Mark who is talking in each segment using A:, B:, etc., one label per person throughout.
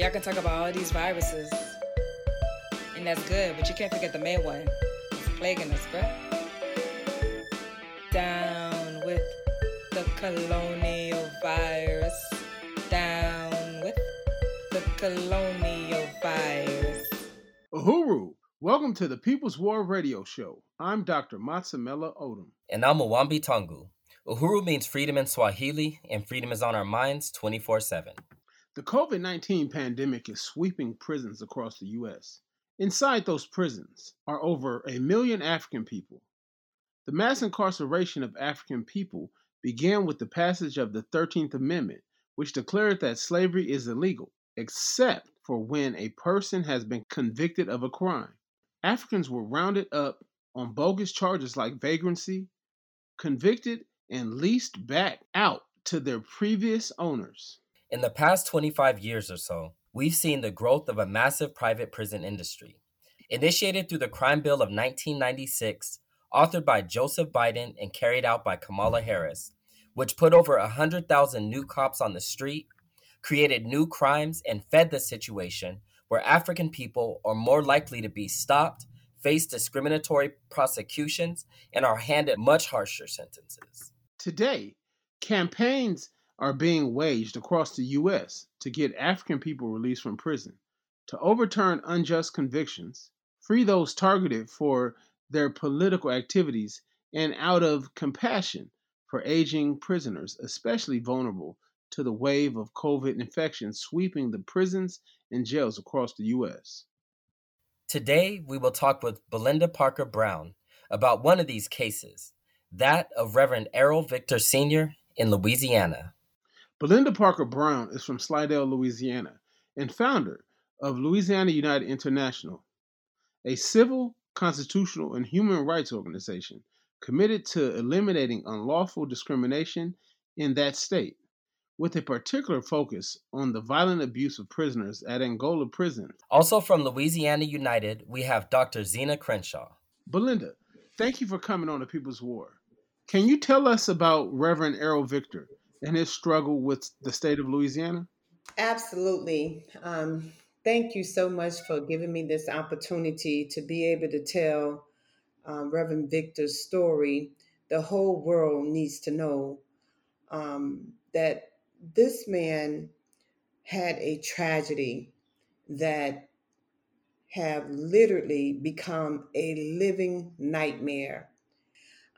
A: Y'all can talk about all these viruses, and that's good, but you can't forget the main one. It's plaguing us, bruh. Down with the colonial virus. Down with the colonial virus.
B: Uhuru, welcome to the People's War Radio Show. I'm Dr. Matsamela Odom.
C: And I'm Mwambi Tangu. Uhuru means freedom in Swahili, and freedom is on our minds 24 7.
B: The COVID 19 pandemic is sweeping prisons across the U.S. Inside those prisons are over a million African people. The mass incarceration of African people began with the passage of the 13th Amendment, which declared that slavery is illegal, except for when a person has been convicted of a crime. Africans were rounded up on bogus charges like vagrancy, convicted, and leased back out to their previous owners.
C: In the past 25 years or so, we've seen the growth of a massive private prison industry. Initiated through the Crime Bill of 1996, authored by Joseph Biden and carried out by Kamala Harris, which put over 100,000 new cops on the street, created new crimes, and fed the situation where African people are more likely to be stopped, face discriminatory prosecutions, and are handed much harsher sentences.
B: Today, campaigns are being waged across the U.S. to get African people released from prison, to overturn unjust convictions, free those targeted for their political activities, and out of compassion for aging prisoners, especially vulnerable to the wave of COVID infection sweeping the prisons and jails across the U.S.
C: Today, we will talk with Belinda Parker Brown about one of these cases, that of Reverend Errol Victor Sr. in Louisiana.
B: Belinda Parker Brown is from Slidell, Louisiana, and founder of Louisiana United International, a civil, constitutional, and human rights organization committed to eliminating unlawful discrimination in that state, with a particular focus on the violent abuse of prisoners at Angola Prison.
C: Also from Louisiana United, we have Dr. Zena Crenshaw.
B: Belinda, thank you for coming on the People's War. Can you tell us about Reverend Errol Victor and his struggle with the state of Louisiana?
D: Absolutely. Um, thank you so much for giving me this opportunity to be able to tell um, Reverend Victor's story. The whole world needs to know um, that this man had a tragedy that have literally become a living nightmare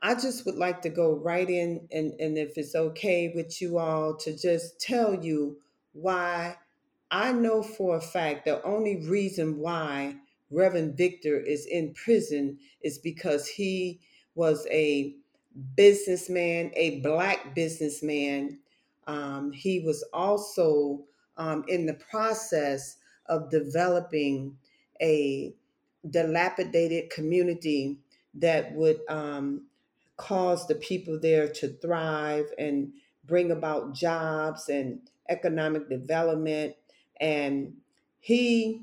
D: I just would like to go right in and, and if it's okay with you all to just tell you why I know for a fact the only reason why Reverend Victor is in prison is because he was a businessman, a black businessman. Um, he was also um, in the process of developing a dilapidated community that would um, cause the people there to thrive and bring about jobs and economic development. And he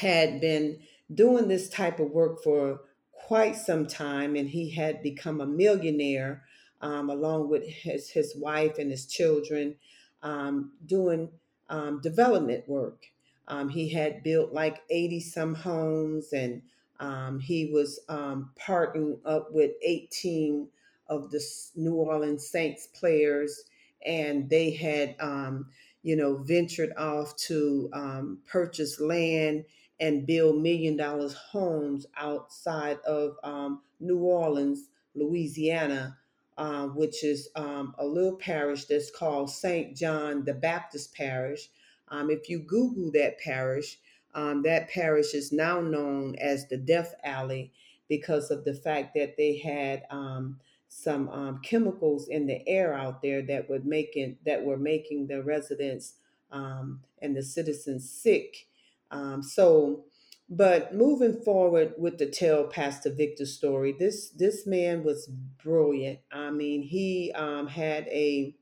D: had been doing this type of work for quite some time, and he had become a millionaire um, along with his, his wife and his children um, doing um, development work. Um, he had built like 80 some homes and um, he was um, up with 18 of the New Orleans Saints players, and they had, um, you know, ventured off to um, purchase land and build million dollars homes outside of um, New Orleans, Louisiana, uh, which is um, a little parish that's called St. John the Baptist Parish. if you Google that parish, um, that parish is now known as the Death Alley because of the fact that they had um, some um, chemicals in the air out there that would making that were making the residents um, and the citizens sick. Um, so, but moving forward with the tell Pastor Victor story, this this man was brilliant. I mean, he um, had a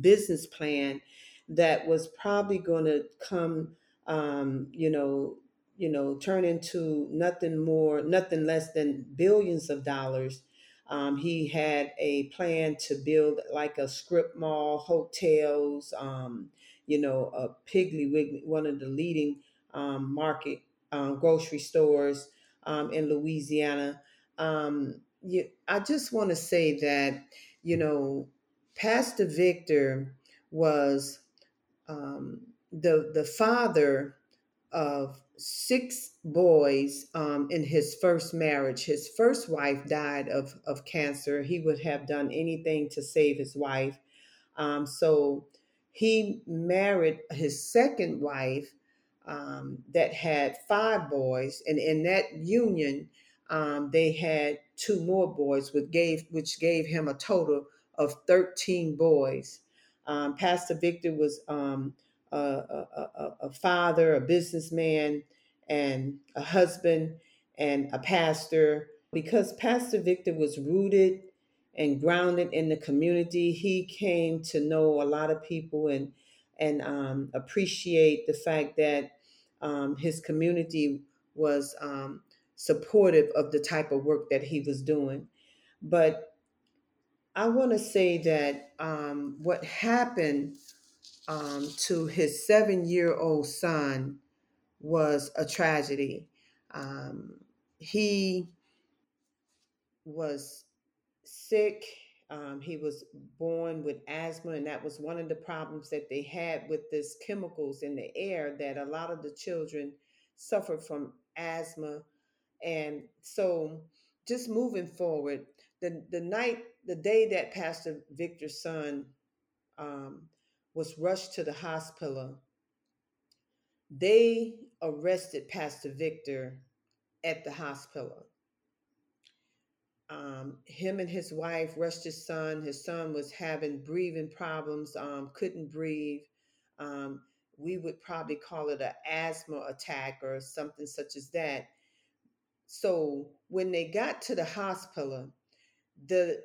D: business plan that was probably going to come um, you know, you know, turn into nothing more, nothing less than billions of dollars. Um, he had a plan to build like a strip mall, hotels, um, you know, a Piggly Wiggly, one of the leading um, market um, grocery stores um, in Louisiana. Um, you, I just want to say that, you know, Pastor Victor was um, the the father of six boys um, in his first marriage. His first wife died of, of cancer. He would have done anything to save his wife. Um, so he married his second wife um, that had five boys, and in that union, um, they had two more boys, which gave which gave him a total of thirteen boys. Um, Pastor Victor was um, a, a, a, father, a businessman, and a husband, and a pastor. Because Pastor Victor was rooted and grounded in the community, he came to know a lot of people and and um, appreciate the fact that um, his community was um, supportive of the type of work that he was doing. But I want to say that um, what happened um, to his seven year old son was a tragedy. Um, he was sick. Um, he was born with asthma, and that was one of the problems that they had with this chemicals in the air that a lot of the children suffered from asthma. And so, just moving forward, the, the night, the day that Pastor Victor's son um, was rushed to the hospital, they arrested Pastor Victor at the hospital. Um, him and his wife rushed his son. His son was having breathing problems, um, couldn't breathe. Um, we would probably call it an asthma attack or something such as that. So when they got to the hospital, the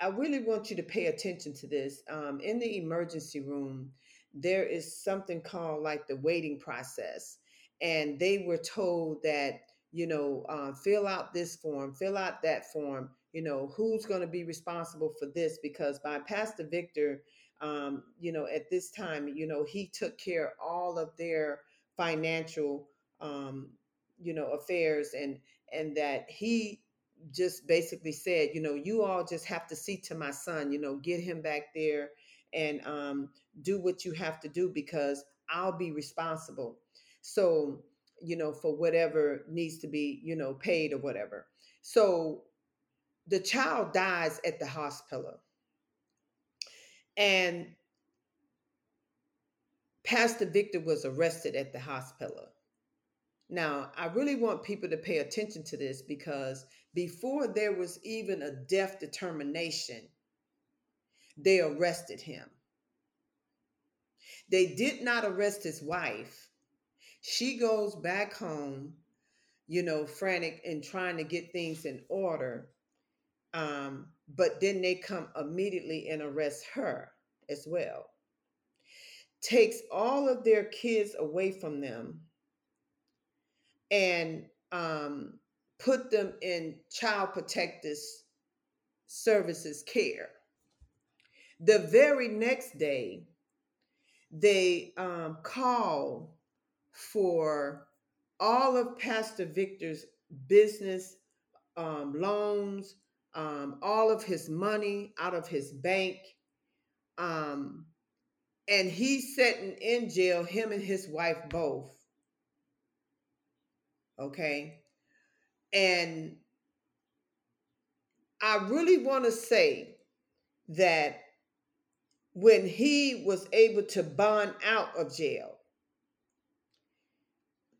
D: I really want you to pay attention to this. Um, in the emergency room, there is something called like the waiting process, and they were told that you know, uh, fill out this form, fill out that form. You know, who's going to be responsible for this? Because by Pastor Victor, um, you know, at this time, you know, he took care of all of their financial, um, you know, affairs, and and that he just basically said, you know, you all just have to see to my son, you know, get him back there and um, do what you have to do because I'll be responsible. So you know, for whatever needs to be, you know, paid or whatever. So the child dies at the hospital. And Pastor Victor was arrested at the hospital. Now, I really want people to pay attention to this because before there was even a death determination, they arrested him. They did not arrest his wife she goes back home, you know, frantic and trying to get things in order. Um, but then they come immediately and arrest her as well. Takes all of their kids away from them and um, put them in child protective services care. The very next day, they um, call for all of Pastor Victor's business um, loans, um, all of his money out of his bank. Um, and he's sitting in jail, him and his wife both. Okay. And I really want to say that when he was able to bond out of jail,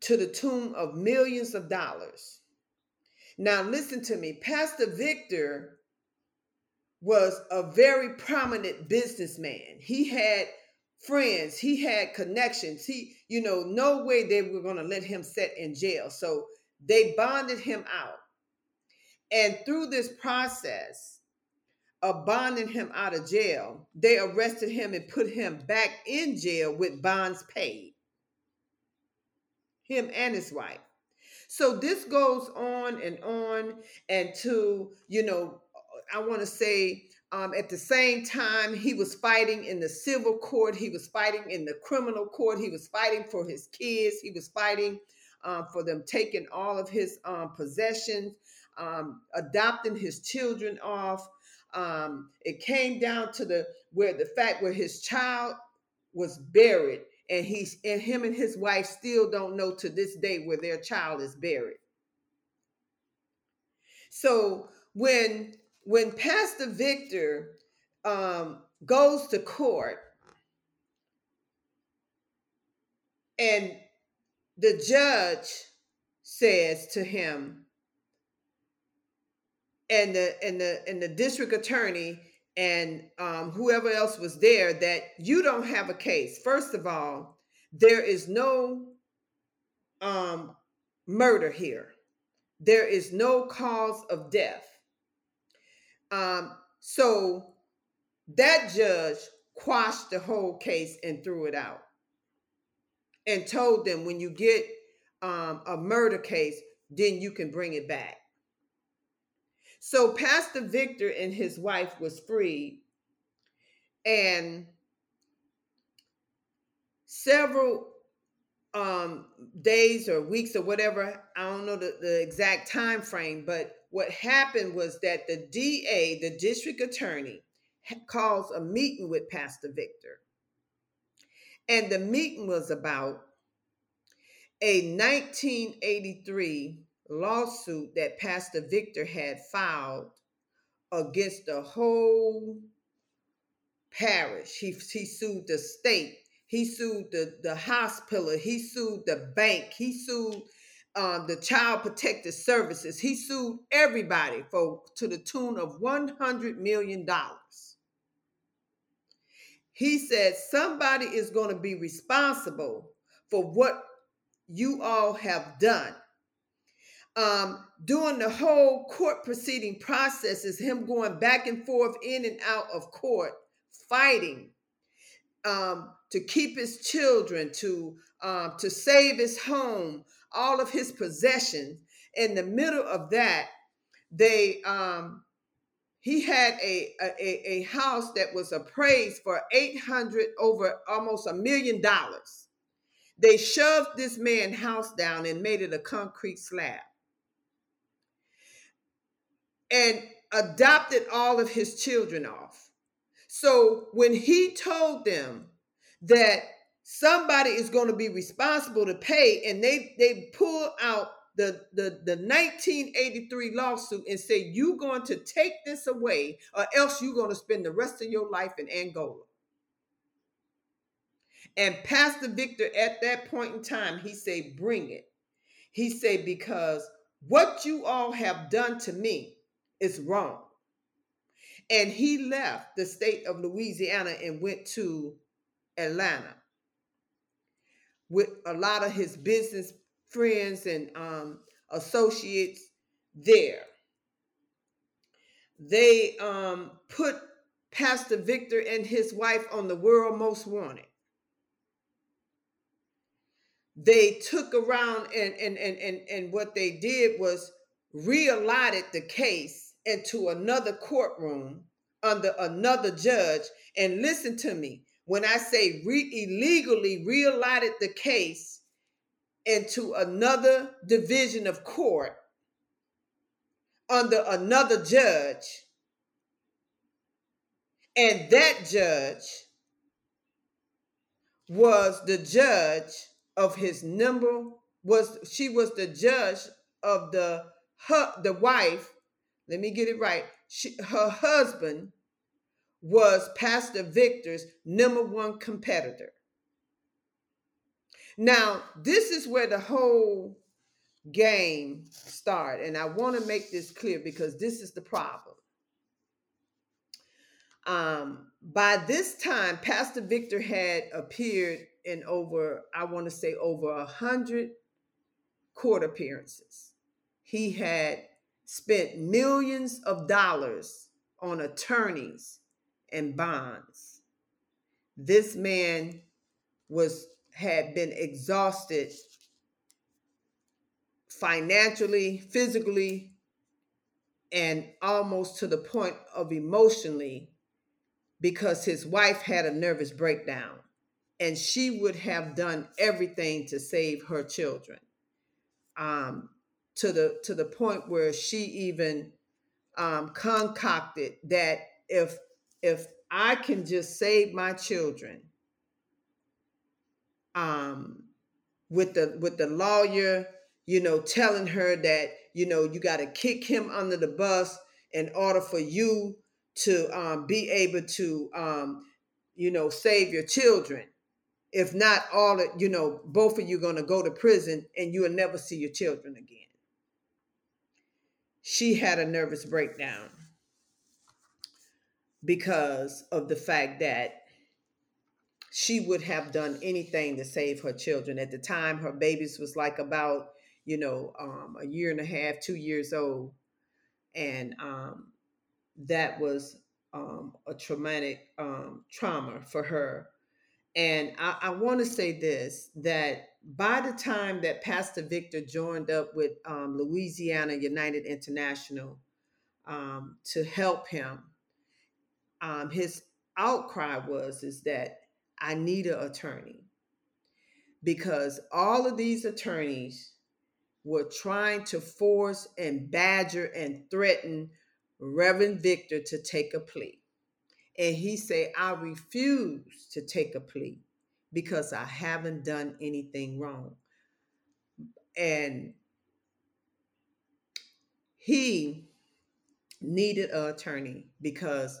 D: to the tune of millions of dollars. Now, listen to me. Pastor Victor was a very prominent businessman. He had friends, he had connections. He, you know, no way they were going to let him sit in jail. So they bonded him out. And through this process of bonding him out of jail, they arrested him and put him back in jail with bonds paid him and his wife. So this goes on and on, and to you know, I want to say um, at the same time, he was fighting in the civil court. He was fighting in the criminal court. He was fighting for his kids. He was fighting um, for them taking all of his um, possessions, um, adopting his children off. Um, it came down to the where the fact where his child was buried, and he's and him and his wife still don't know to this day where their child is buried. So when when Pastor Victor um, goes to court and the judge says to him and the and the and the district attorney and um, whoever else was there that you don't have a case. First of all there is no um, murder here. There is no cause of death. Um, so that judge quashed the whole case and threw it out and told them when you get um, a murder case, then you can bring it back. So Pastor Victor and his wife was freed, and several um, days or weeks or whatever, I don't know the, the exact time frame, but what happened was that the DA, the district attorney, calls a meeting with Pastor Victor. And the meeting was about a 1983 lawsuit that Pastor Victor had filed against the whole parish. He, he sued the state, he sued the, the hospital, he sued the bank, he sued um, the Child Protective Services. He sued everybody for to the tune of $100 million. He said somebody is going to be responsible for what you all have done. Um, during the whole court proceeding process is him going back and forth in and out of court, fighting um, to keep his children, to um, to save his home, all of his possessions. In the middle of that, they um, he had a, a a house that was appraised for 800 over almost a million dollars. They shoved this man's house down and made it a concrete slab. And adopted all of his children off. So when he told them that somebody is going to be responsible to pay and they they pull out the, the, the 1983 lawsuit and say you're going to take this away or else you're going to spend the rest of your life in Angola. And Pastor Victor at that point in time, he said, bring it. He said, because what you all have done to me is wrong. And he left the state of Louisiana and went to Atlanta with a lot of his business friends and um, associates there. They um, put Pastor Victor and his wife on the world most wanted. They took around and and and and, and what they did was reallotted the case into another courtroom under another judge. And listen to me, when I say re- illegally reallotted the case into another division of court under another judge, and that judge was the judge of his number was she was the judge of the her, the wife. Let me get it right. She, her husband was Pastor Victor's number one competitor. Now, this is where the whole game started. And I want to make this clear because this is the problem. Um, by this time, Pastor Victor had appeared in over, I want to say, over a hundred court appearances. He had spent millions of dollars on attorneys and bonds. This man was had been exhausted financially, physically, and almost to the point of emotionally because his wife had a nervous breakdown and she would have done everything to save her children. Um, to the to the point where she even um, concocted that if if I can just save my children um, with the with the lawyer you know telling her that you know you got to kick him under the bus in order for you to um, be able to um, you know save your children. If not all of you know both of you going to go to prison and you will never see your children again. She had a nervous breakdown because of the fact that she would have done anything to save her children. At the time her babies was like about you know um, a year and a half two years old. And um, that was um, a traumatic um, trauma for her. And I, I want to say this that by the time that Pastor Victor joined up with um, Louisiana United International um, to help him, his outcry was is that I need an attorney because all of these attorneys were trying to force and badger and threaten Reverend Victor to take a plea. And he said, I refuse to take a plea because I haven't done anything wrong. And he needed an attorney because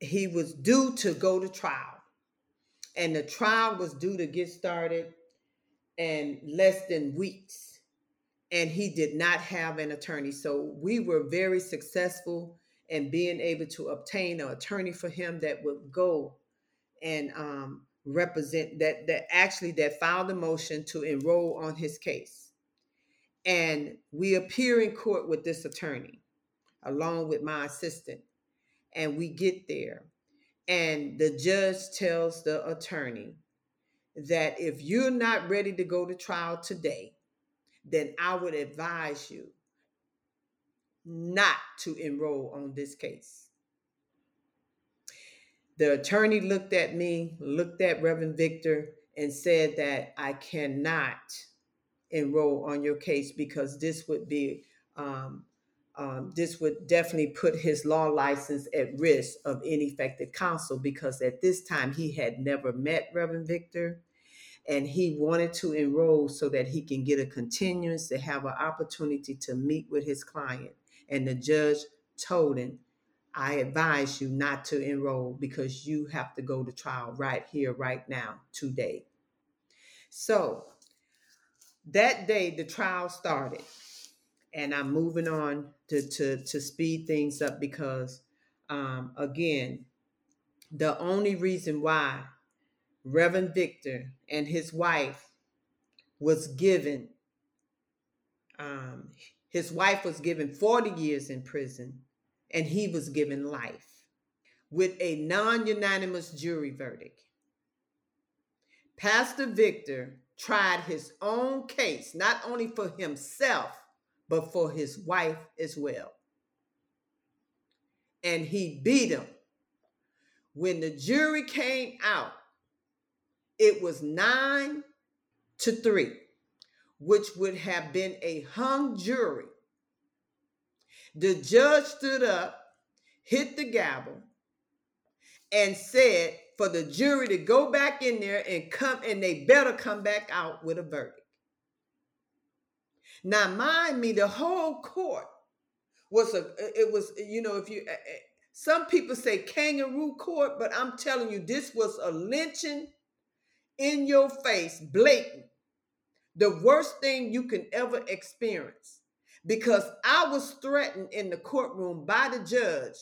D: he was due to go to trial. And the trial was due to get started in less than weeks. And he did not have an attorney. So we were very successful in being able to obtain an attorney for him that would go and um, represent that that actually that filed a motion to enroll on his case. And we appear in court with this attorney along with my assistant. And we get there. And the judge tells the attorney that if you're not ready to go to trial today, then I would advise you not to enroll on this case. The attorney looked at me, looked at Reverend Victor, and said that I cannot enroll on your case because this would be um, um, this would definitely put his law license at risk of ineffective counsel because at this time he had never met Reverend Victor and he wanted to enroll so that he can get a continuance to have an opportunity to meet with his client. And the judge told him, I advise you not to enroll because you have to go to trial right here, right now, today. So that day, the trial started and I'm moving on to to to speed things up because um, again, the only reason why Reverend Victor and his wife was given um, his wife was given 40 years in prison and he was given life with a non-unanimous jury verdict. Pastor Victor tried his own case, not only for himself, but for his wife as well. And he beat him. When the jury came out, it was nine to three, which would have been a hung jury. The judge stood up, hit the gavel, and said for the jury to go back in there and come, and they better come back out with a verdict. Now, mind me, the whole court was a, it was, you know, if you, eh, eh, some people say kangaroo court, but I'm telling you, this was a lynching in your face, blatant. The worst thing you can ever experience. Because I was threatened in the courtroom by the judge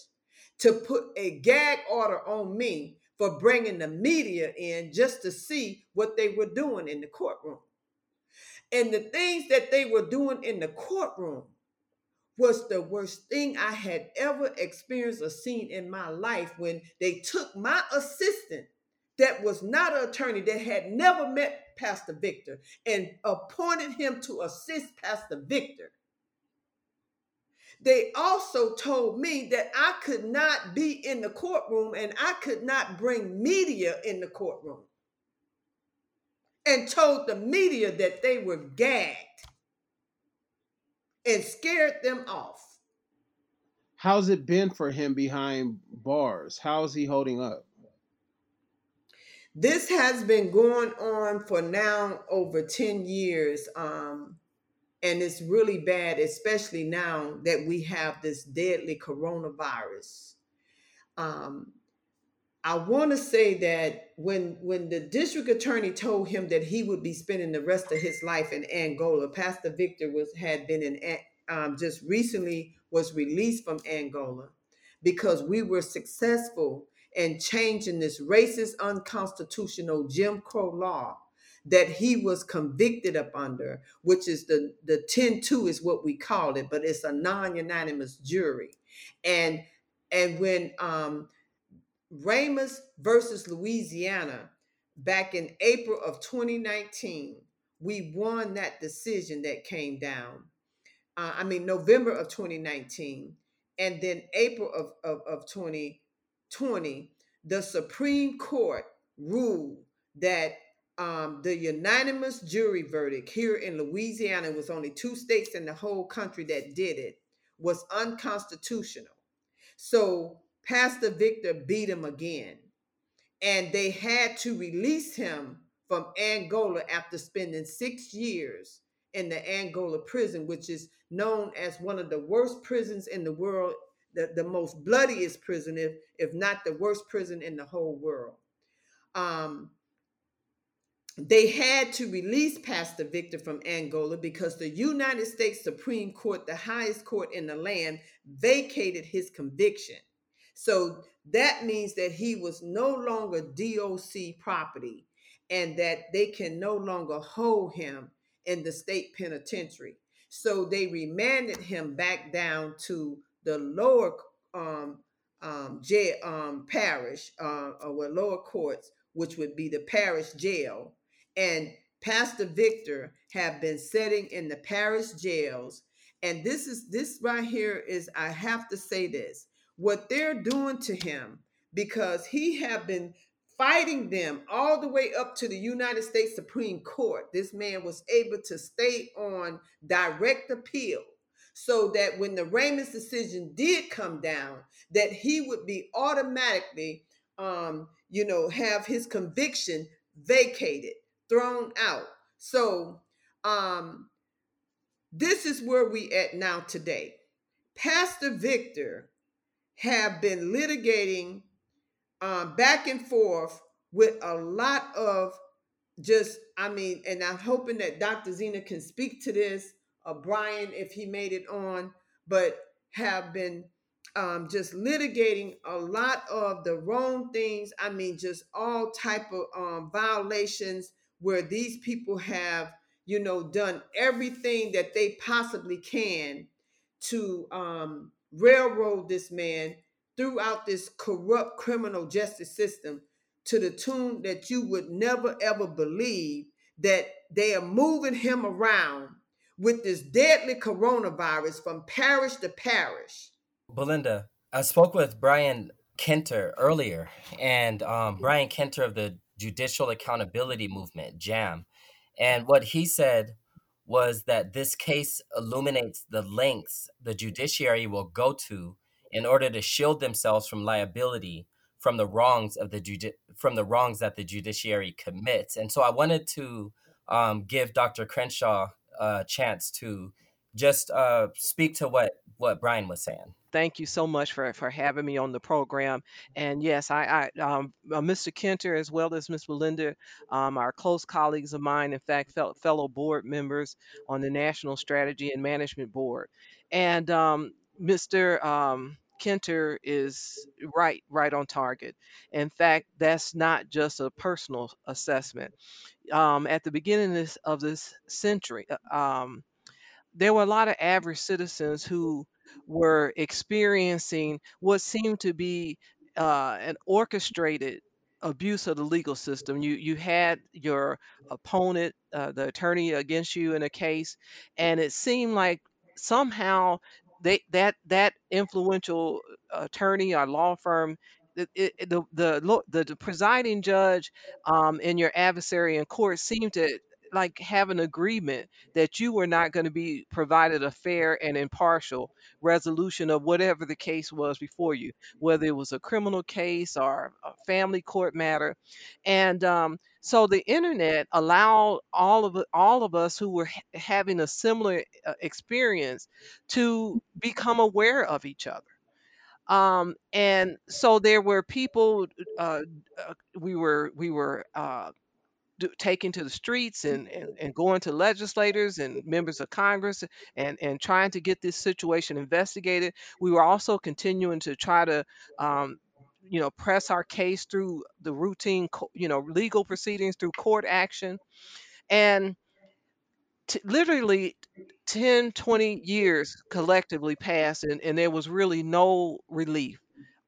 D: to put a gag order on me for bringing the media in just to see what they were doing in the courtroom. And the things that they were doing in the courtroom was the worst thing I had ever experienced or seen in my life when they took my assistant that was not an attorney that had never met Pastor Victor and appointed him to assist Pastor Victor. They also told me that I could not be in the courtroom and I could not bring media in the courtroom. And told the media that they were gagged and scared them off.
B: How's it been for him behind bars? How's he holding up?
D: This has been going on for now over 10 years. Um, and it's really bad, especially now that we have this deadly coronavirus. Um, I want to say that when when the district attorney told him that he would be spending the rest of his life in Angola, Pastor Victor was had been in um, just recently was released from Angola because we were successful in changing this racist, unconstitutional Jim Crow law that he was convicted up under, which is the the 10-2 is what we call it, but it's a non-unanimous jury. And and when um Ramos versus Louisiana back in April of 2019, we won that decision that came down. Uh, I mean, November of 2019, and then April of, of, of 2020, the Supreme Court ruled that um, the unanimous jury verdict here in Louisiana was only two states in the whole country that did it was unconstitutional. So Pastor Victor beat him again, and they had to release him from Angola after spending six years in the Angola prison, which is known as one of the worst prisons in the world, the, the most bloodiest prison, if, if not the worst prison in the whole world. Um, they had to release Pastor Victor from Angola because the United States Supreme Court, the highest court in the land, vacated his conviction. So that means that he was no longer DOC property and that they can no longer hold him in the state penitentiary. So they remanded him back down to the lower um, um, jail, um, parish uh, or lower courts, which would be the parish jail and Pastor Victor have been sitting in the parish jails. And this is this right here is I have to say this what they're doing to him because he have been fighting them all the way up to the United States Supreme Court. This man was able to stay on direct appeal so that when the Ramos decision did come down, that he would be automatically, um, you know, have his conviction vacated thrown out. So, um, this is where we at now today. Pastor Victor have been litigating um, back and forth with a lot of just, I mean, and I'm hoping that Dr. Zena can speak to this, or Brian if he made it on, but have been um, just litigating a lot of the wrong things. I mean, just all type of um, violations where these people have, you know, done everything that they possibly can to um, railroad this man throughout this corrupt criminal justice system to the tune that you would never ever believe that they are moving him around with this deadly coronavirus from parish to parish.
C: Belinda, I spoke with Brian Kenter earlier, and um, Brian Kenter of the Judicial Accountability Movement, JAM. And what he said was that this case illuminates the lengths the judiciary will go to in order to shield themselves from liability from the wrongs of the judi- from the wrongs that the judiciary commits. And so I wanted to um, give Dr. Crenshaw a chance to just uh, speak to what what Brian was saying
E: thank you so much for, for having me on the program. And yes, I, I um, uh, Mr. Kenter as well as Ms. Belinda um, are close colleagues of mine. In fact, fellow board members on the National Strategy and Management Board. And um, Mr. Um, Kenter is right, right on target. In fact, that's not just a personal assessment. Um, at the beginning of this, of this century, uh, um, there were a lot of average citizens who were experiencing what seemed to be uh, an orchestrated abuse of the legal system. You you had your opponent, uh, the attorney against you in a case, and it seemed like somehow they that that influential attorney or law firm. It, it, the, the the presiding judge um, in your adversary in court seemed to like have an agreement that you were not going to be provided a fair and impartial resolution of whatever the case was before you whether it was a criminal case or a family court matter. And um, so the internet allowed all of all of us who were ha- having a similar uh, experience to become aware of each other. Um, and so there were people. Uh, uh, we were we were uh, do, taking to the streets and, and, and going to legislators and members of Congress and, and trying to get this situation investigated. We were also continuing to try to, um, you know, press our case through the routine, you know, legal proceedings through court action. And t- literally 10, 20 years collectively passed and, and there was really no relief.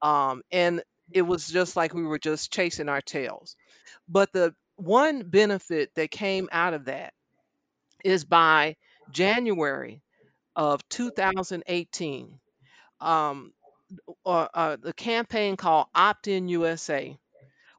E: Um, and it was just like we were just chasing our tails. But the one benefit that came out of that is by January of 2018, um, uh, uh, the campaign called Opt In USA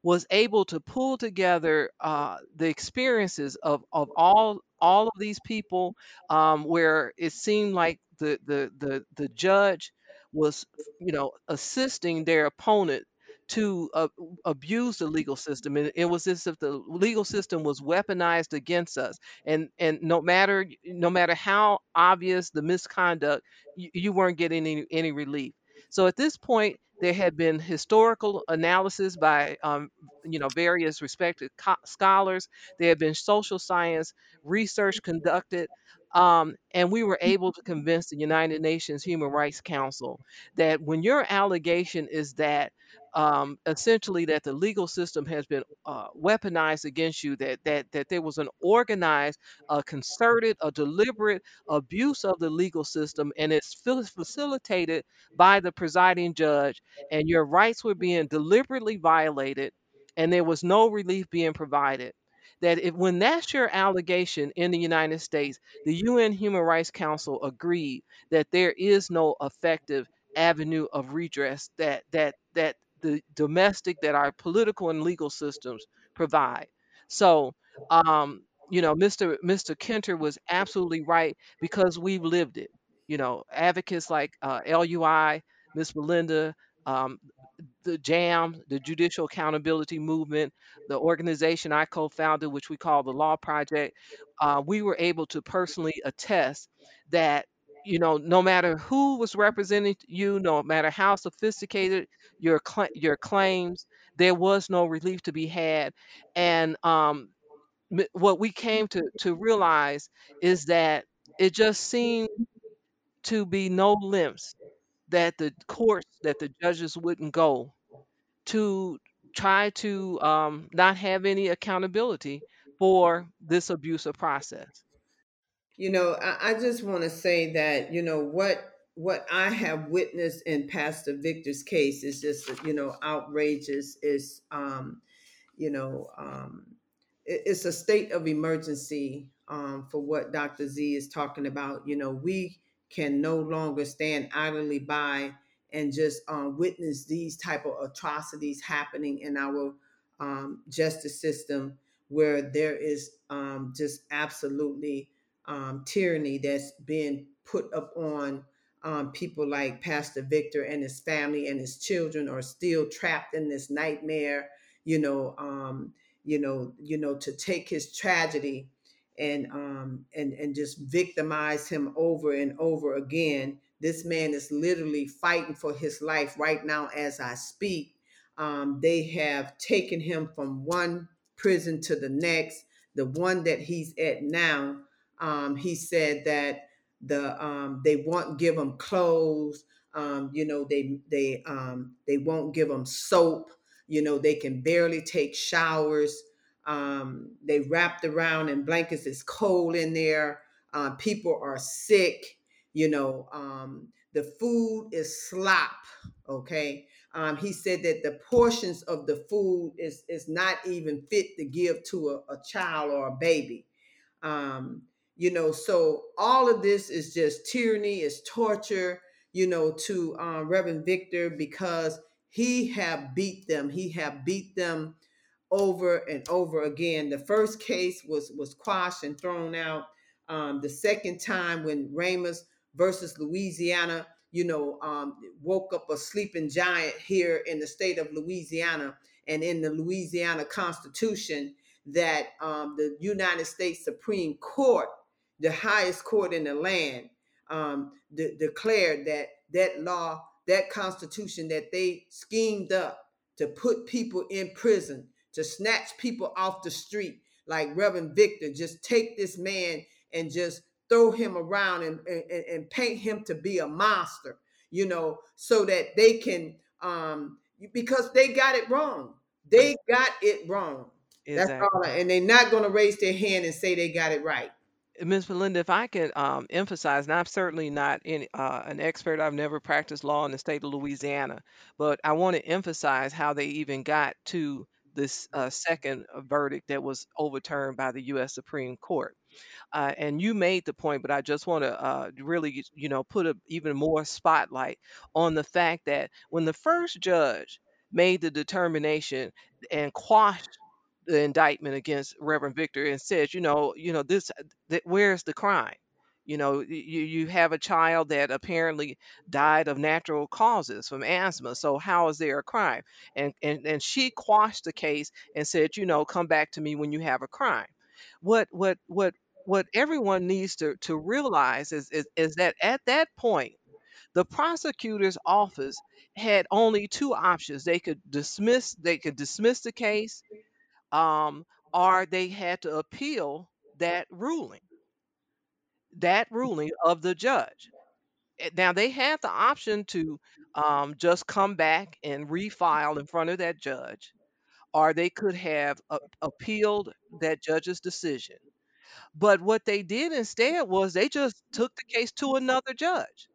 E: was able to pull together uh, the experiences of, of all all of these people um, where it seemed like the, the the the judge was you know assisting their opponent to uh, abuse the legal system and it was as if the legal system was weaponized against us and and no matter no matter how obvious the misconduct you, you weren't getting any, any relief so at this point there had been historical analysis by um, you know various respected co- scholars. There had been social science research conducted. Um, and we were able to convince the United Nations Human Rights Council that when your allegation is that um, essentially that the legal system has been uh, weaponized against you, that that that there was an organized, a concerted, a deliberate abuse of the legal system, and it's facilitated by the presiding judge and your rights were being deliberately violated and there was no relief being provided. That if when that's your allegation in the United States the UN Human Rights Council agreed that there is no effective avenue of redress that that that the domestic that our political and legal systems provide so um you know Mr. Mr. Kenter was absolutely right because we've lived it you know advocates like uh, LUI Miss Belinda um, the JAM, the Judicial Accountability Movement, the organization I co founded, which we call the Law Project, uh, we were able to personally attest that. You know, no matter who was representing you, no matter how sophisticated your cla your claims, there was no relief to be had. And um, what we came to to realize is that it just seemed to be no limits that the courts, that the judges wouldn't go to try to um, not have any accountability for this abusive process.
D: You know, I, I just want to say that, you know, what what I have witnessed in Pastor Victor's case is just, you know, outrageous. Is um, you know, um, it- it's a state of emergency um, for what Dr. Z is talking about. You know, we can no longer stand idly by and just uh, witness these type of atrocities happening in our um, justice system, where there is um, just absolutely um, tyranny that's being put up on um, people like Pastor Victor and his family and his children are still trapped in this nightmare. You know, um, you know, you know, to take his tragedy and um and and just victimize him over and over again. This man is literally fighting for his life right now as I speak. Um, they have taken him from one prison to the next. The one that he's at now, um, he said that the um, they won't give them clothes. Um, you know, they they um, they won't give them soap. You know, they can barely take showers um, they wrapped around in blankets. It's cold in there. Uh, people are sick. You know, um, the food is slop. Okay. Um, he said that the portions of the food is is not even fit to give to a, a child or a baby. Um, you know, so all of this is just tyranny, is torture, you know, to um, Reverend Victor because he have beat them. He have beat them over and over again. The first case was was quashed and thrown out. Um, the second time when Ramos versus Louisiana, you know, um, woke up a sleeping giant here in the state of Louisiana and in the Louisiana Constitution that um, the United States Supreme Court, the highest court in the land, um, de- declared that that law, that constitution that they schemed up to put people in prison, to snatch people off the street, like Reverend Victor, just take this man and just throw him around and, and, and paint him to be a monster, you know, so that they can, um, because they got it wrong. They got it wrong. That's
E: Exactly.
D: all. I- And they're not going to raise their hand and say they got it right.
E: Ms. Belinda, if I could um, emphasize, and I'm certainly not uh, an expert, I've never practiced law in the state of Louisiana, but I want to emphasize how they even got to this uh, second uh, verdict that was overturned by the U.S. Supreme Court. Uh, and you made the point, but I just want to uh, really, you know, put even more spotlight on the fact that when the first judge made the determination and quashed the indictment against Reverend Victor and says, you know, you know, this, th- where's the crime? You know, you you have a child that apparently died of natural causes from asthma. So how is there a crime? And and and she quashed the case and said, you know, come back to me when you have a crime. What what what what everyone needs to to realize is is, is that at that point the prosecutor's office had only two options they could dismiss they could dismiss the case um, or they had to appeal that ruling, that ruling of the judge. Eh, Now they had the option to um, just come back and refile in front of that judge, or they could have a- appealed that judge's decision. But what they did instead was they just took the case to another judge.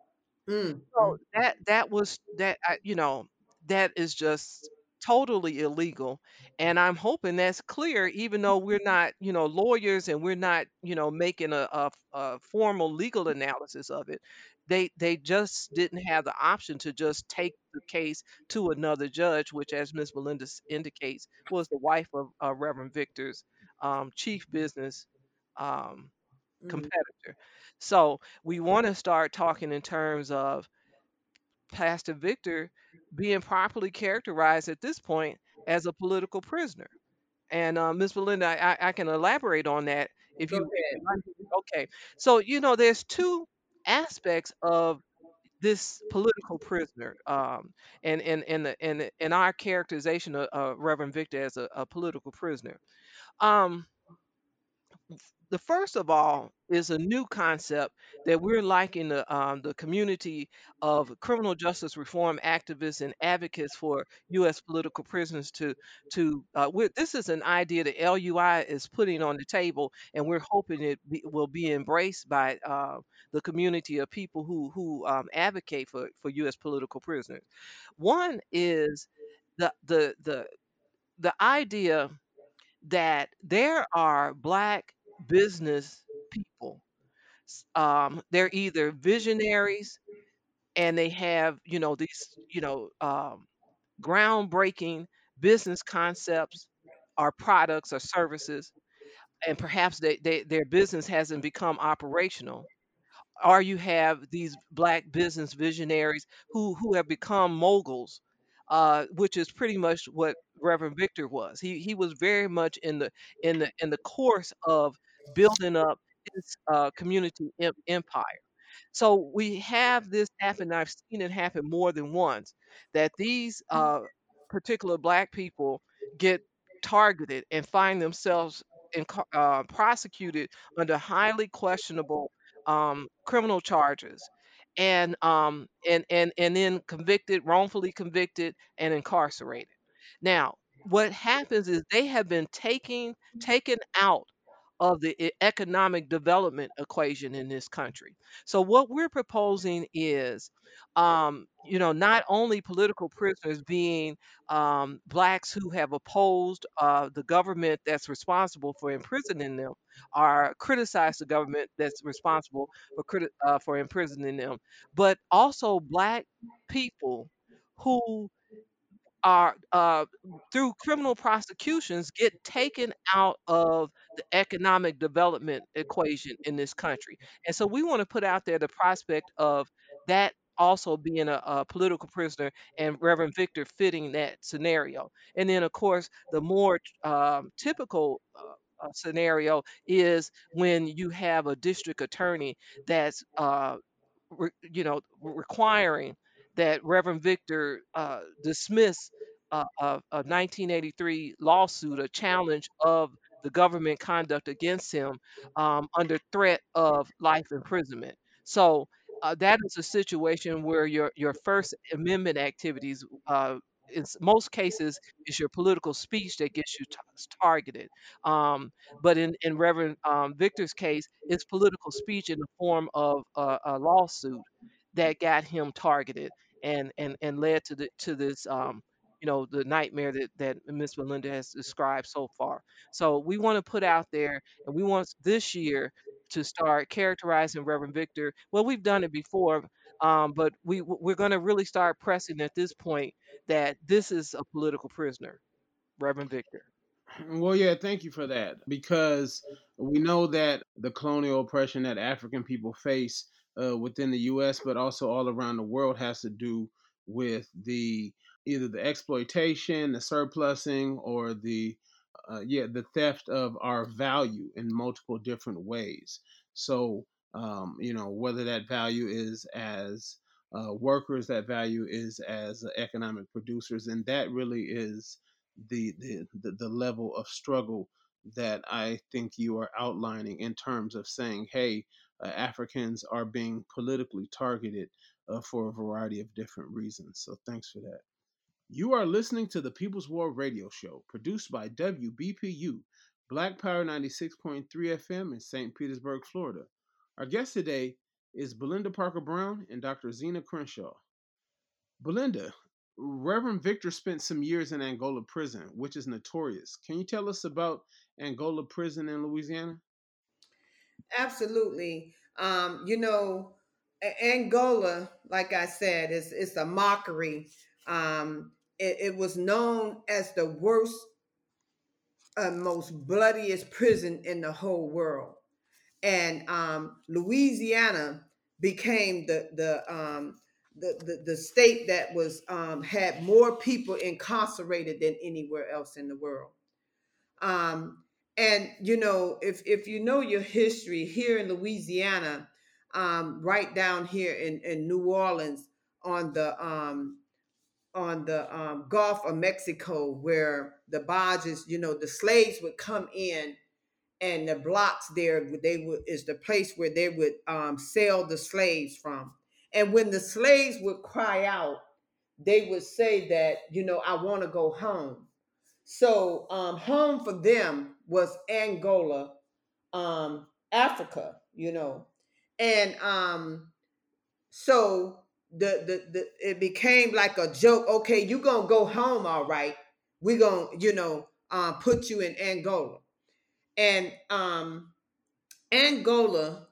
D: Mm,
E: So
D: mm,
E: that that was that I, you know that is just totally illegal, and I'm hoping that's clear. Even though we're not you know lawyers and we're not you know making a, a, a formal legal analysis of it, they they just didn't have the option to just take the case to another judge, which, as Ms. Belinda s- indicates, was the wife of uh, Reverend Victor's um, chief business um,
D: mm.
E: competitor. So we want to start talking in terms of Pastor Victor being properly characterized at this point as a political prisoner. And uh, Ms. Belinda, I, I can elaborate on that if
D: Go
E: you
D: ahead.
E: Okay, so you know, there's two aspects of this political prisoner, um, and and and the and and our characterization of uh, Reverend Victor as a, a political prisoner. Um, the first of all is a new concept that we're liking the um, the community of criminal justice reform activists and advocates for U.S. political prisoners to to uh, we're, this is an idea that LUI is putting on the table, and we're hoping it be, will be embraced by uh, the community of people who who um, advocate for for U.S. political prisoners. One is the the the the idea that there are black business people. Um, they're either visionaries and they have, you know, these, you know, um, groundbreaking business concepts or products or services, and perhaps they, they, their business hasn't become operational or you have these black business visionaries who who have become moguls, uh, which is pretty much what Reverend Victor was. He he was very much in the in the in the course of building up his uh, community em- empire. So we have this happen. I've seen it happen more than once that these uh, particular black people get targeted and find themselves in, uh, prosecuted under highly questionable um, criminal charges and um and and and then convicted wrongfully convicted and incarcerated now what happens is they have been taking taken out of the economic development equation in this country. So what we're proposing is, um, you know, not only political prisoners being um, blacks who have opposed uh, the government that's responsible for imprisoning them, or criticized the government that's responsible for criti- uh, for imprisoning them, but also black people who are uh, through criminal prosecutions get taken out of the economic development equation in this country. And so we want to put out there the prospect of that also being a, a political prisoner and Reverend Victor fitting that scenario. And then, of course, the more um, typical uh, scenario is when you have a district attorney that's uh, you know, requiring that Reverend Victor uh, dismiss uh, a, a 1983 lawsuit, a challenge of the government conduct against him um, under threat of life imprisonment. So uh, that is a situation where your your First Amendment activities, uh, in most cases, is your political speech that gets you targeted. Um, but in, in Reverend um, Victor's case, it's political speech in the form of a, a lawsuit that got him targeted and and and led to the to this um, you know the nightmare that that Miss Belinda has described so far. So we want to put out there, and we want this year to start characterizing Reverend Victor. Well, we've done it before, um, but we we're going to really start pressing at this point that this is a political prisoner, Reverend Victor.
B: Well, yeah, thank you for that because we know that the colonial oppression that African people face uh, within the U.S., but also all around the world, has to do with the either the exploitation, the surplusing, or the uh, yeah the theft of our value in multiple different ways. So um, you know whether that value is as uh, workers, that value is as economic producers, and that really is the, the the level of struggle that I think you are outlining in terms of saying, hey, Africans are being politically targeted uh, for a variety of different reasons. So thanks for that. You are listening to the People's War Radio Show, produced by WBPU, Black Power 96.3 FM in St. Petersburg, Florida. Our guest today is Belinda Parker Brown and Dr. Zena Crenshaw. Belinda, Reverend Victor spent some years in Angola prison, which is notorious. Can you tell us about Angola prison in Louisiana?
D: Absolutely. Um, you know, Angola, like I said, is it's a mockery. Um, it, it was known as the worst, uh, most bloodiest prison in the whole world, and um, Louisiana became the the um, the, the, the state that was um, had more people incarcerated than anywhere else in the world. Um, and you know, if if you know your history here in Louisiana, um, right down here in, in New Orleans on the um, on the um, Gulf of Mexico, where the barges, you know, the slaves would come in, and the blocks there they would is the place where they would um, sell the slaves from. And when the slaves would cry out, they would say that, you know, I want to go home. So um, home for them was Angola, um, Africa, you know, and um, so the, the the it became like a joke. Okay, you gonna go home, all right? We gonna you know um, put you in Angola, and um, Angola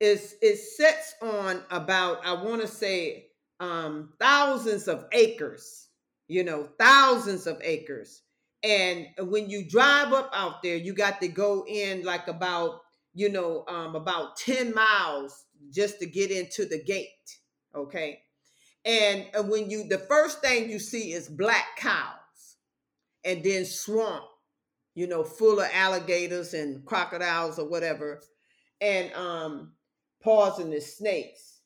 D: is is sits on about I want to say um, thousands of acres, you know, thousands of acres. And when you drive up out there, you got to go in like about you know um, about ten miles just to get into the gate. Okay, and uh, when you the first thing you see is black cows, and then swamp, you know, full of alligators and crocodiles or whatever and um poisonous snakes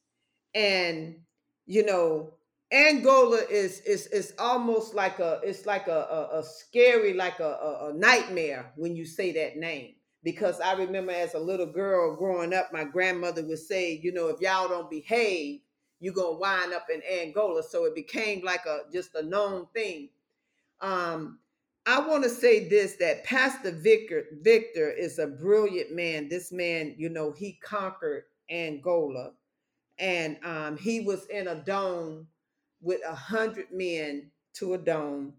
D: and you know angola is is is almost like a it's like a a, a scary like a, a, a nightmare when you say that name. Because i remember as a little girl growing up my grandmother would say you know if y'all don't behave you're gonna wind up in angola. So it became like a just a known thing. Um I want to say this that Pastor Victor Victor is a brilliant man. This man, you know, he conquered Angola, and um, he was in a dome with a hundred men to a dome,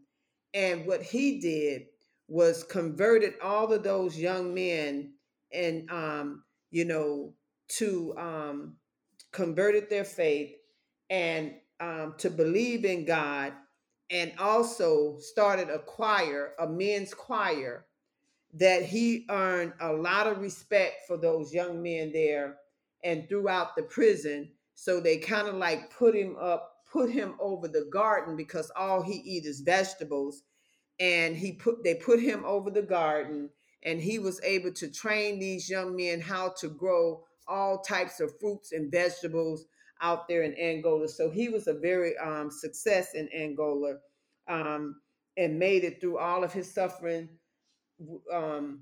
D: and what he did was converted all of those young men and um, you know to um, converted their faith and um, to believe in God, and also started a choir, a men's choir, that he earned a lot of respect for those young men there and throughout the prison. So they kind of like put him up, put him over the garden because all he eat is vegetables and he put they put him over the garden and he was able to train these young men how to grow all types of fruits and vegetables out there in Angola. So he was a very um, success in Angola um, and made it through all of his suffering um,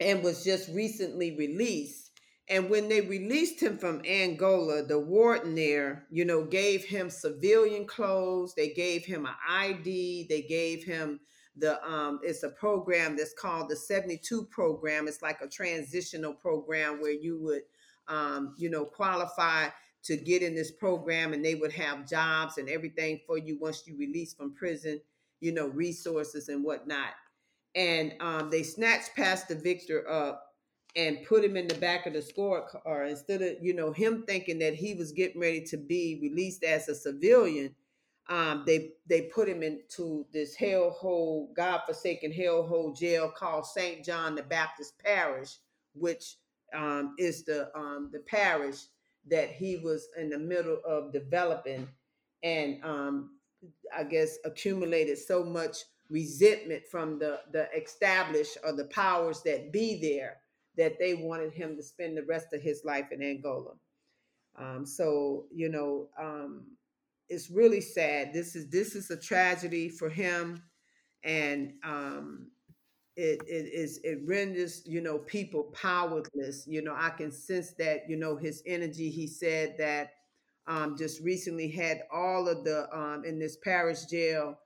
D: and was just recently released. And when they released him from Angola, the warden there, you know, gave him civilian clothes. They gave him an ID. They gave him the um it's a program that's called the 72 program it's like a transitional program where you would um you know qualify to get in this program and they would have jobs and everything for you once you release from prison you know resources and whatnot and um they snatched pastor victor up and put him in the back of the squad car instead of you know him thinking that he was getting ready to be released as a civilian um, they they put him into this hellhole, godforsaken hellhole jail called St. John the Baptist Parish, which um, is the um, the parish that he was in the middle of developing, and um, I guess accumulated so much resentment from the the established or the powers that be there that they wanted him to spend the rest of his life in Angola. Um, so you know, um, it's really sad. This is this is a tragedy for him, and um, it it is it renders you know people powerless. You know, I can sense that. You know, his energy. He said that um, just recently had all of the um, in this parish jail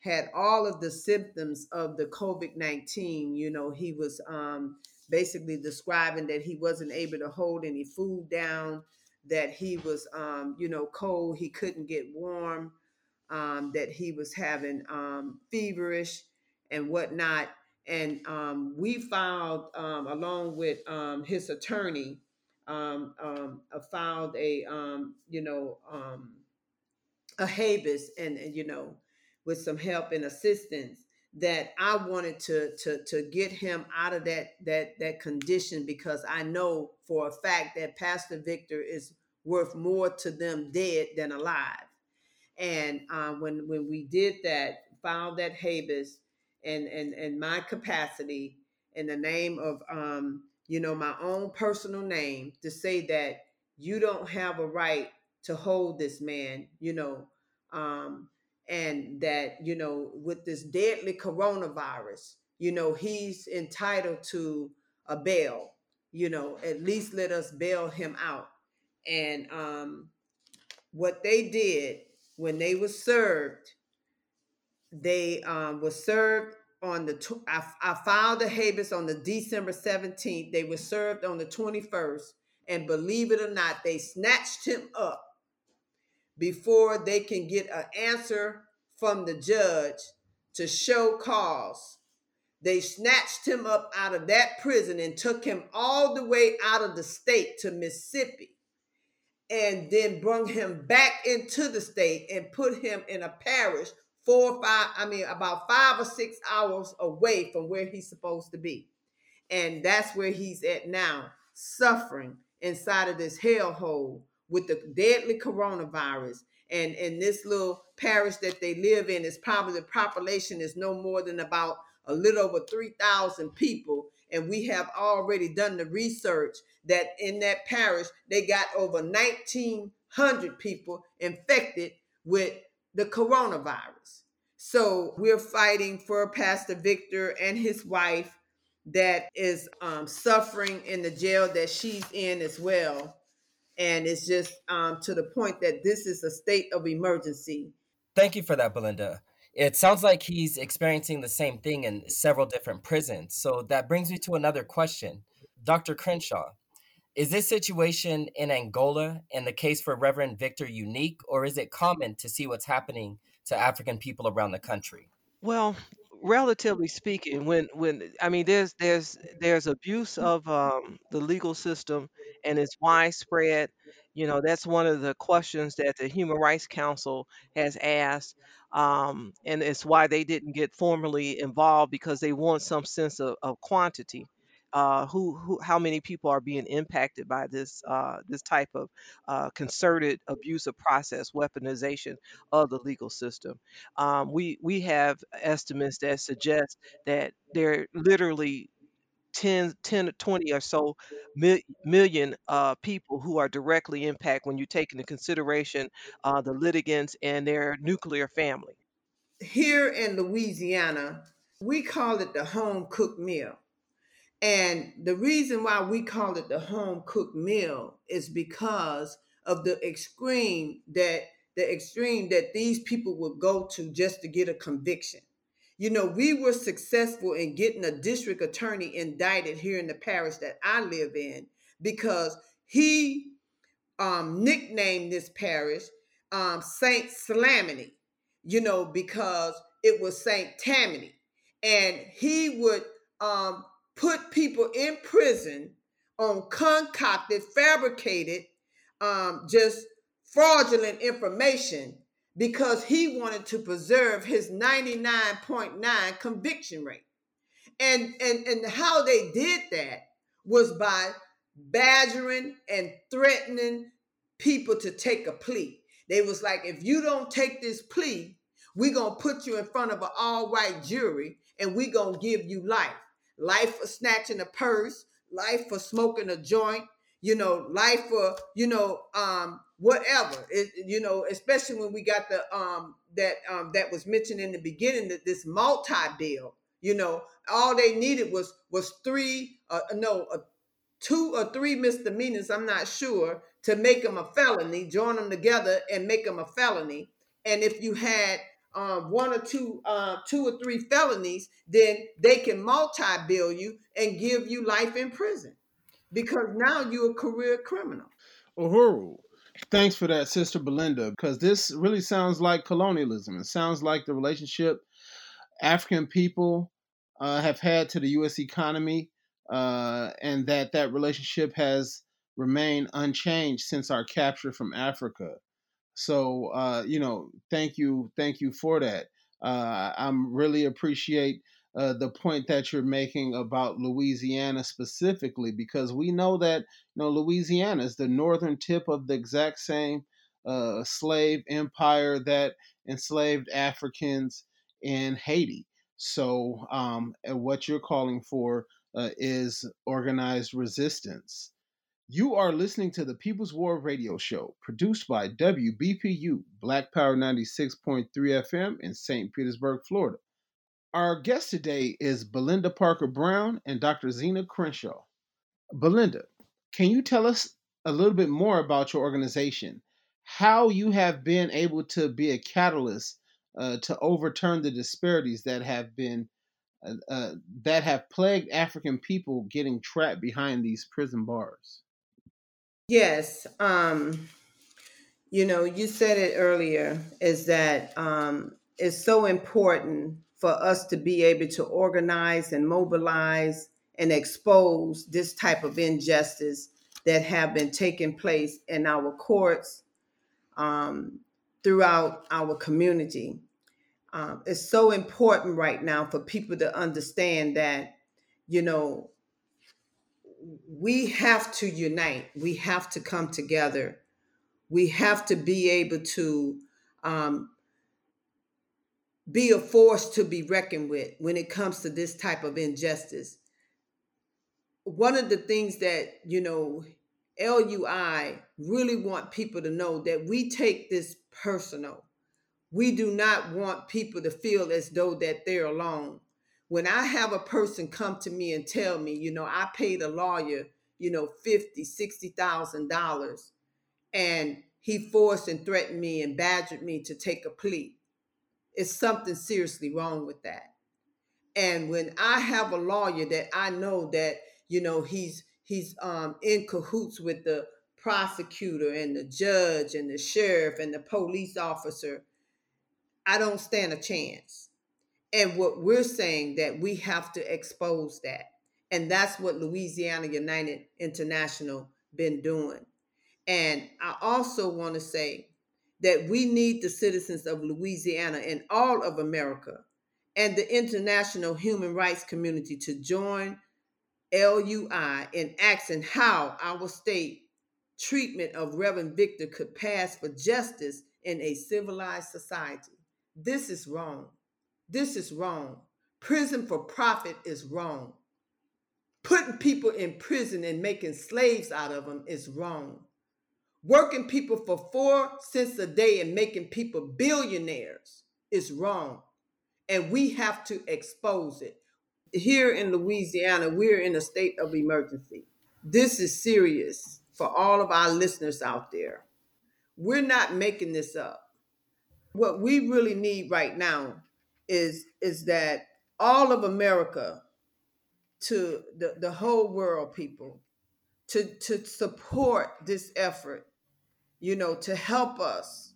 D: had all of the symptoms of the COVID nineteen. You know, he was um, basically describing that he wasn't able to hold any food down that he was, um, you know, cold, he couldn't get warm, um, that he was having um, feverish and whatnot. And um, we filed, um, along with um, his attorney, filed a, you know, a habeas and, and, you know, with some help and assistance that I wanted to to to get him out of that that that condition because I know for a fact that Pastor Victor is worth more to them dead than alive. And um, when when we did that, filed that habeas and and and my capacity in the name of um, you know my own personal name to say that you don't have a right to hold this man, you know, um, and that you know with this deadly coronavirus you know he's entitled to a bail you know at least let us bail him out. And um what they did when they were served they um was served on the tw- I, I filed the habeas on the december 17th they were served on the 21st and believe it or not they snatched him up before they can get an answer from the judge to show cause. They snatched him up out of that prison and took him all the way out of the state to Mississippi and then brought him back into the state and put him in a parish four or five, I mean, about five or six hours away from where he's supposed to be. And that's where he's at now, suffering inside of this hellhole with the deadly coronavirus. And in this little parish that they live in is probably the population is no more than about a little over 3,000 people. And we have already done the research that in that parish, they got over 1,900 people infected with the coronavirus. So we're fighting for Pastor Victor and his wife that is um, suffering in the jail that she's in as well and it's just um, to the point that this is a state of emergency.
C: Thank you for that, Belinda. It sounds like he's experiencing the same thing in several different prisons. So that brings me to another question. Dr. Crenshaw, is this situation in Angola and the case for Reverend Victor unique, or is it common to see what's happening to African people around the country?
E: Well, relatively speaking, when when I mean, there's there's there's abuse of um, the legal system, and it's widespread. You know, that's one of the questions that the Human Rights Council has asked, um, and it's why they didn't get formally involved because they want some sense of, of quantity. Uh, who, who, how many people are being impacted by this, uh, this type of uh, concerted abusive process, weaponization of the legal system? Um, we we have estimates that suggest that there are literally 10, 10 to 20 or so mi- million uh, people who are directly impacted when you take into consideration uh, the litigants and their nuclear family.
D: Here in Louisiana, we call it the home cooked meal. And the reason why we call it the home cooked meal is because of the extreme that the extreme that these people would go to just to get a conviction. You know, we were successful in getting a district attorney indicted here in the parish that I live in because he um, nicknamed this parish um, Saint Slaminy, you know, because it was Saint Tammany. And he would um, put people in prison on concocted, fabricated, um, just fraudulent information because he wanted to preserve his 99.9 conviction rate. And, and, and how they did that was by badgering and threatening people to take a plea. They was like, if you don't take this plea, we're gonna put you in front of an all-white jury and we're gonna give you life. Life for snatching a purse, life for smoking a joint, you know, life for, you know, um, whatever. It, you know, especially when we got the um that um that was mentioned in the beginning that this multi bill, you know, all they needed was was three uh no two or three misdemeanors, I'm not sure, to make them a felony, join them together and make them a felony. And if you had um, one or two, uh, two or three felonies, then they can multi-bill you and give you life in prison because now you're a career criminal.
B: Uhuru. Thanks for that, Sister Belinda, because this really sounds like colonialism. It sounds like the relationship African people uh, have had to the U.S. economy, uh, and that that relationship has remained unchanged since our capture from Africa. So, uh, you know, thank you, thank you for that. Uh, I'm really appreciate uh, the point that you're making about Louisiana specifically, because we know that you know Louisiana is the northern tip of the exact same uh, slave empire that enslaved Africans in Haiti. So, um, what you're calling for uh, is organized resistance. You are listening to the People's War Radio Show, produced by WBPU, Black Power 96.3 FM in St. Petersburg, Florida. Our guest today is Belinda Parker Brown and Dr. Zena Crenshaw. Belinda, can you tell us a little bit more about your organization? How you have been able to be a catalyst uh, to overturn the disparities that have been uh, uh, that have plagued African people getting trapped behind these prison bars?
D: Yes. Um, you know, you said it earlier, is that um, it's so important for us to be able to organize and mobilize and expose this type of injustice that have been taking place in our courts um, throughout our community. Um, it's so important right now for people to understand that, you know, we have to unite. We have to come together. We have to be able to um, be a force to be reckoned with when it comes to this type of injustice. One of the things that, you know, LUI really want people to know that we take this personal. We do not want people to feel as though that they're alone. When I have a person come to me and tell me, you know, I paid a lawyer, you know, fifty, sixty thousand dollars, and he forced and threatened me and badgered me to take a plea It's something seriously wrong with that. And when I have a lawyer that I know that, you know, he's he's um in cahoots with the prosecutor and the judge and the sheriff and the police officer, I don't stand a chance. And what we're saying that we have to expose that. And that's what Louisiana United International been doing. And I also want to say that we need the citizens of Louisiana and all of America and the international human rights community to join LUI in asking how our state treatment of Reverend Victor could pass for justice in a civilized society. This is wrong. This is wrong. Prison for profit is wrong. Putting people in prison and making slaves out of them is wrong. Working people for four cents a day and making people billionaires is wrong. And we have to expose it. Here in Louisiana, we're in a state of emergency. This is serious for all of our listeners out there. We're not making this up. What we really need right now is, is that all of America to the, the whole world people to to support this effort you know to help us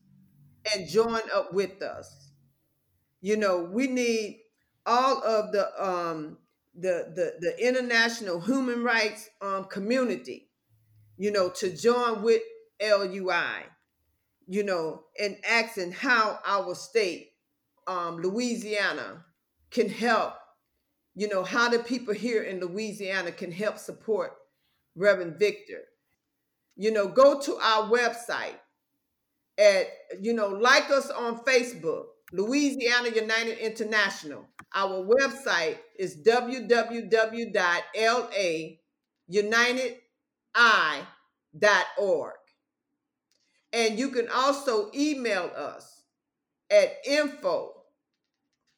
D: and join up with us. You know we need all of the um the the, the international human rights um community you know to join with LUI you know and asking how our state um Louisiana can help you know, how the people here in Louisiana can help support Reverend Victor. You know, go to our website at, you know, like us on Facebook, Louisiana United International. Our website is www.launitedi.org. And you can also email us at info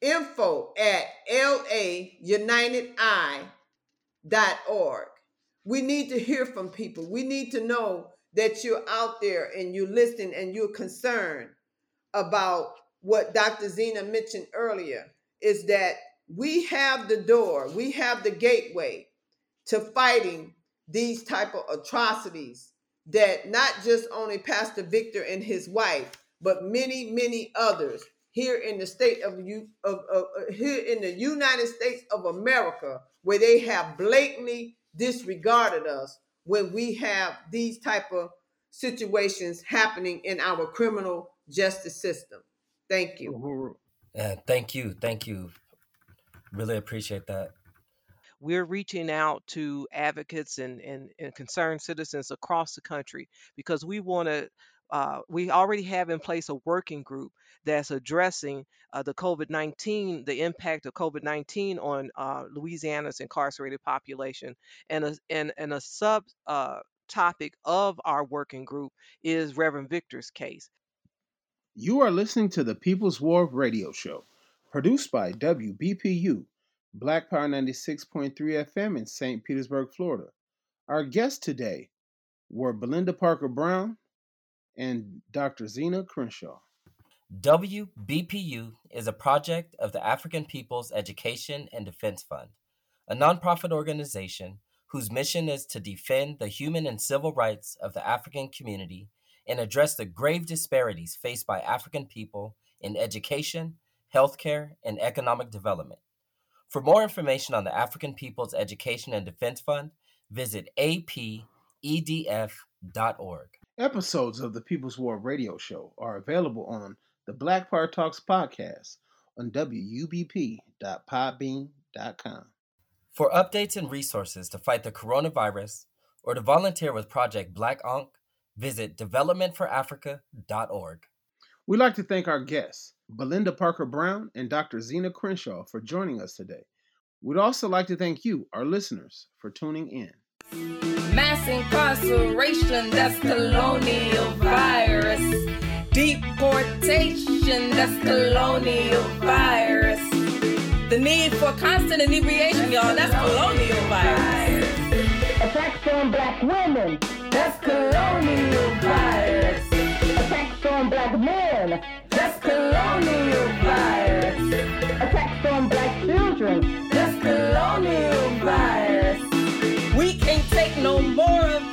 D: info at launitedi.org. We need to hear from people. We need to know that you're out there and you're listening and you're concerned about what Dr. Zena mentioned earlier is that we have the door, we have the gateway to fighting these type of atrocities that not just only Pastor Victor and his wife, but many, many others here in the state of you of, of uh, here in the United States of America, where they have blatantly disregarded us when we have these type of situations happening in our criminal justice system. Thank you.
C: Yeah, thank you, thank you. Really appreciate that.
E: We're reaching out to advocates and, and, and concerned citizens across the country because we want to uh, we already have in place a working group that's addressing uh, the COVID 19, the impact of COVID 19 on uh, Louisiana's incarcerated population. And a, and, and a sub uh, topic of our working group is Reverend Victor's case.
B: You are listening to the People's War Radio Show, produced by WBPU, Black Power 96.3 FM in St. Petersburg, Florida. Our guests today were Belinda Parker Brown, and Dr. Zena Crenshaw.
C: WBPU is a project of the African People's Education and Defense Fund, a nonprofit organization whose mission is to defend the human and civil rights of the African community and address the grave disparities faced by African people in education, healthcare, and economic development. For more information on the African People's Education and Defense Fund, visit apedf.org.
B: Episodes of the People's War radio show are available on the Black Power Talks podcast on WUBP.podbean.com.
C: For updates and resources to fight the coronavirus or to volunteer with Project Black Ankh, visit developmentforafrica.org.
B: We'd like to thank our guests, Belinda Parker Brown and Dr. Zena Crenshaw, for joining us today. We'd also like to thank you, our listeners, for tuning in.
A: Mass incarceration, that's colonial virus. Deportation, that's colonial virus. The need for constant inebriation, y'all, that's colonial virus.
F: Attacks on black women,
A: That's colonial virus.
F: attacks on black men,
A: That's colonial virus.
F: Attacks on black children.
A: that's colonial virus. No more of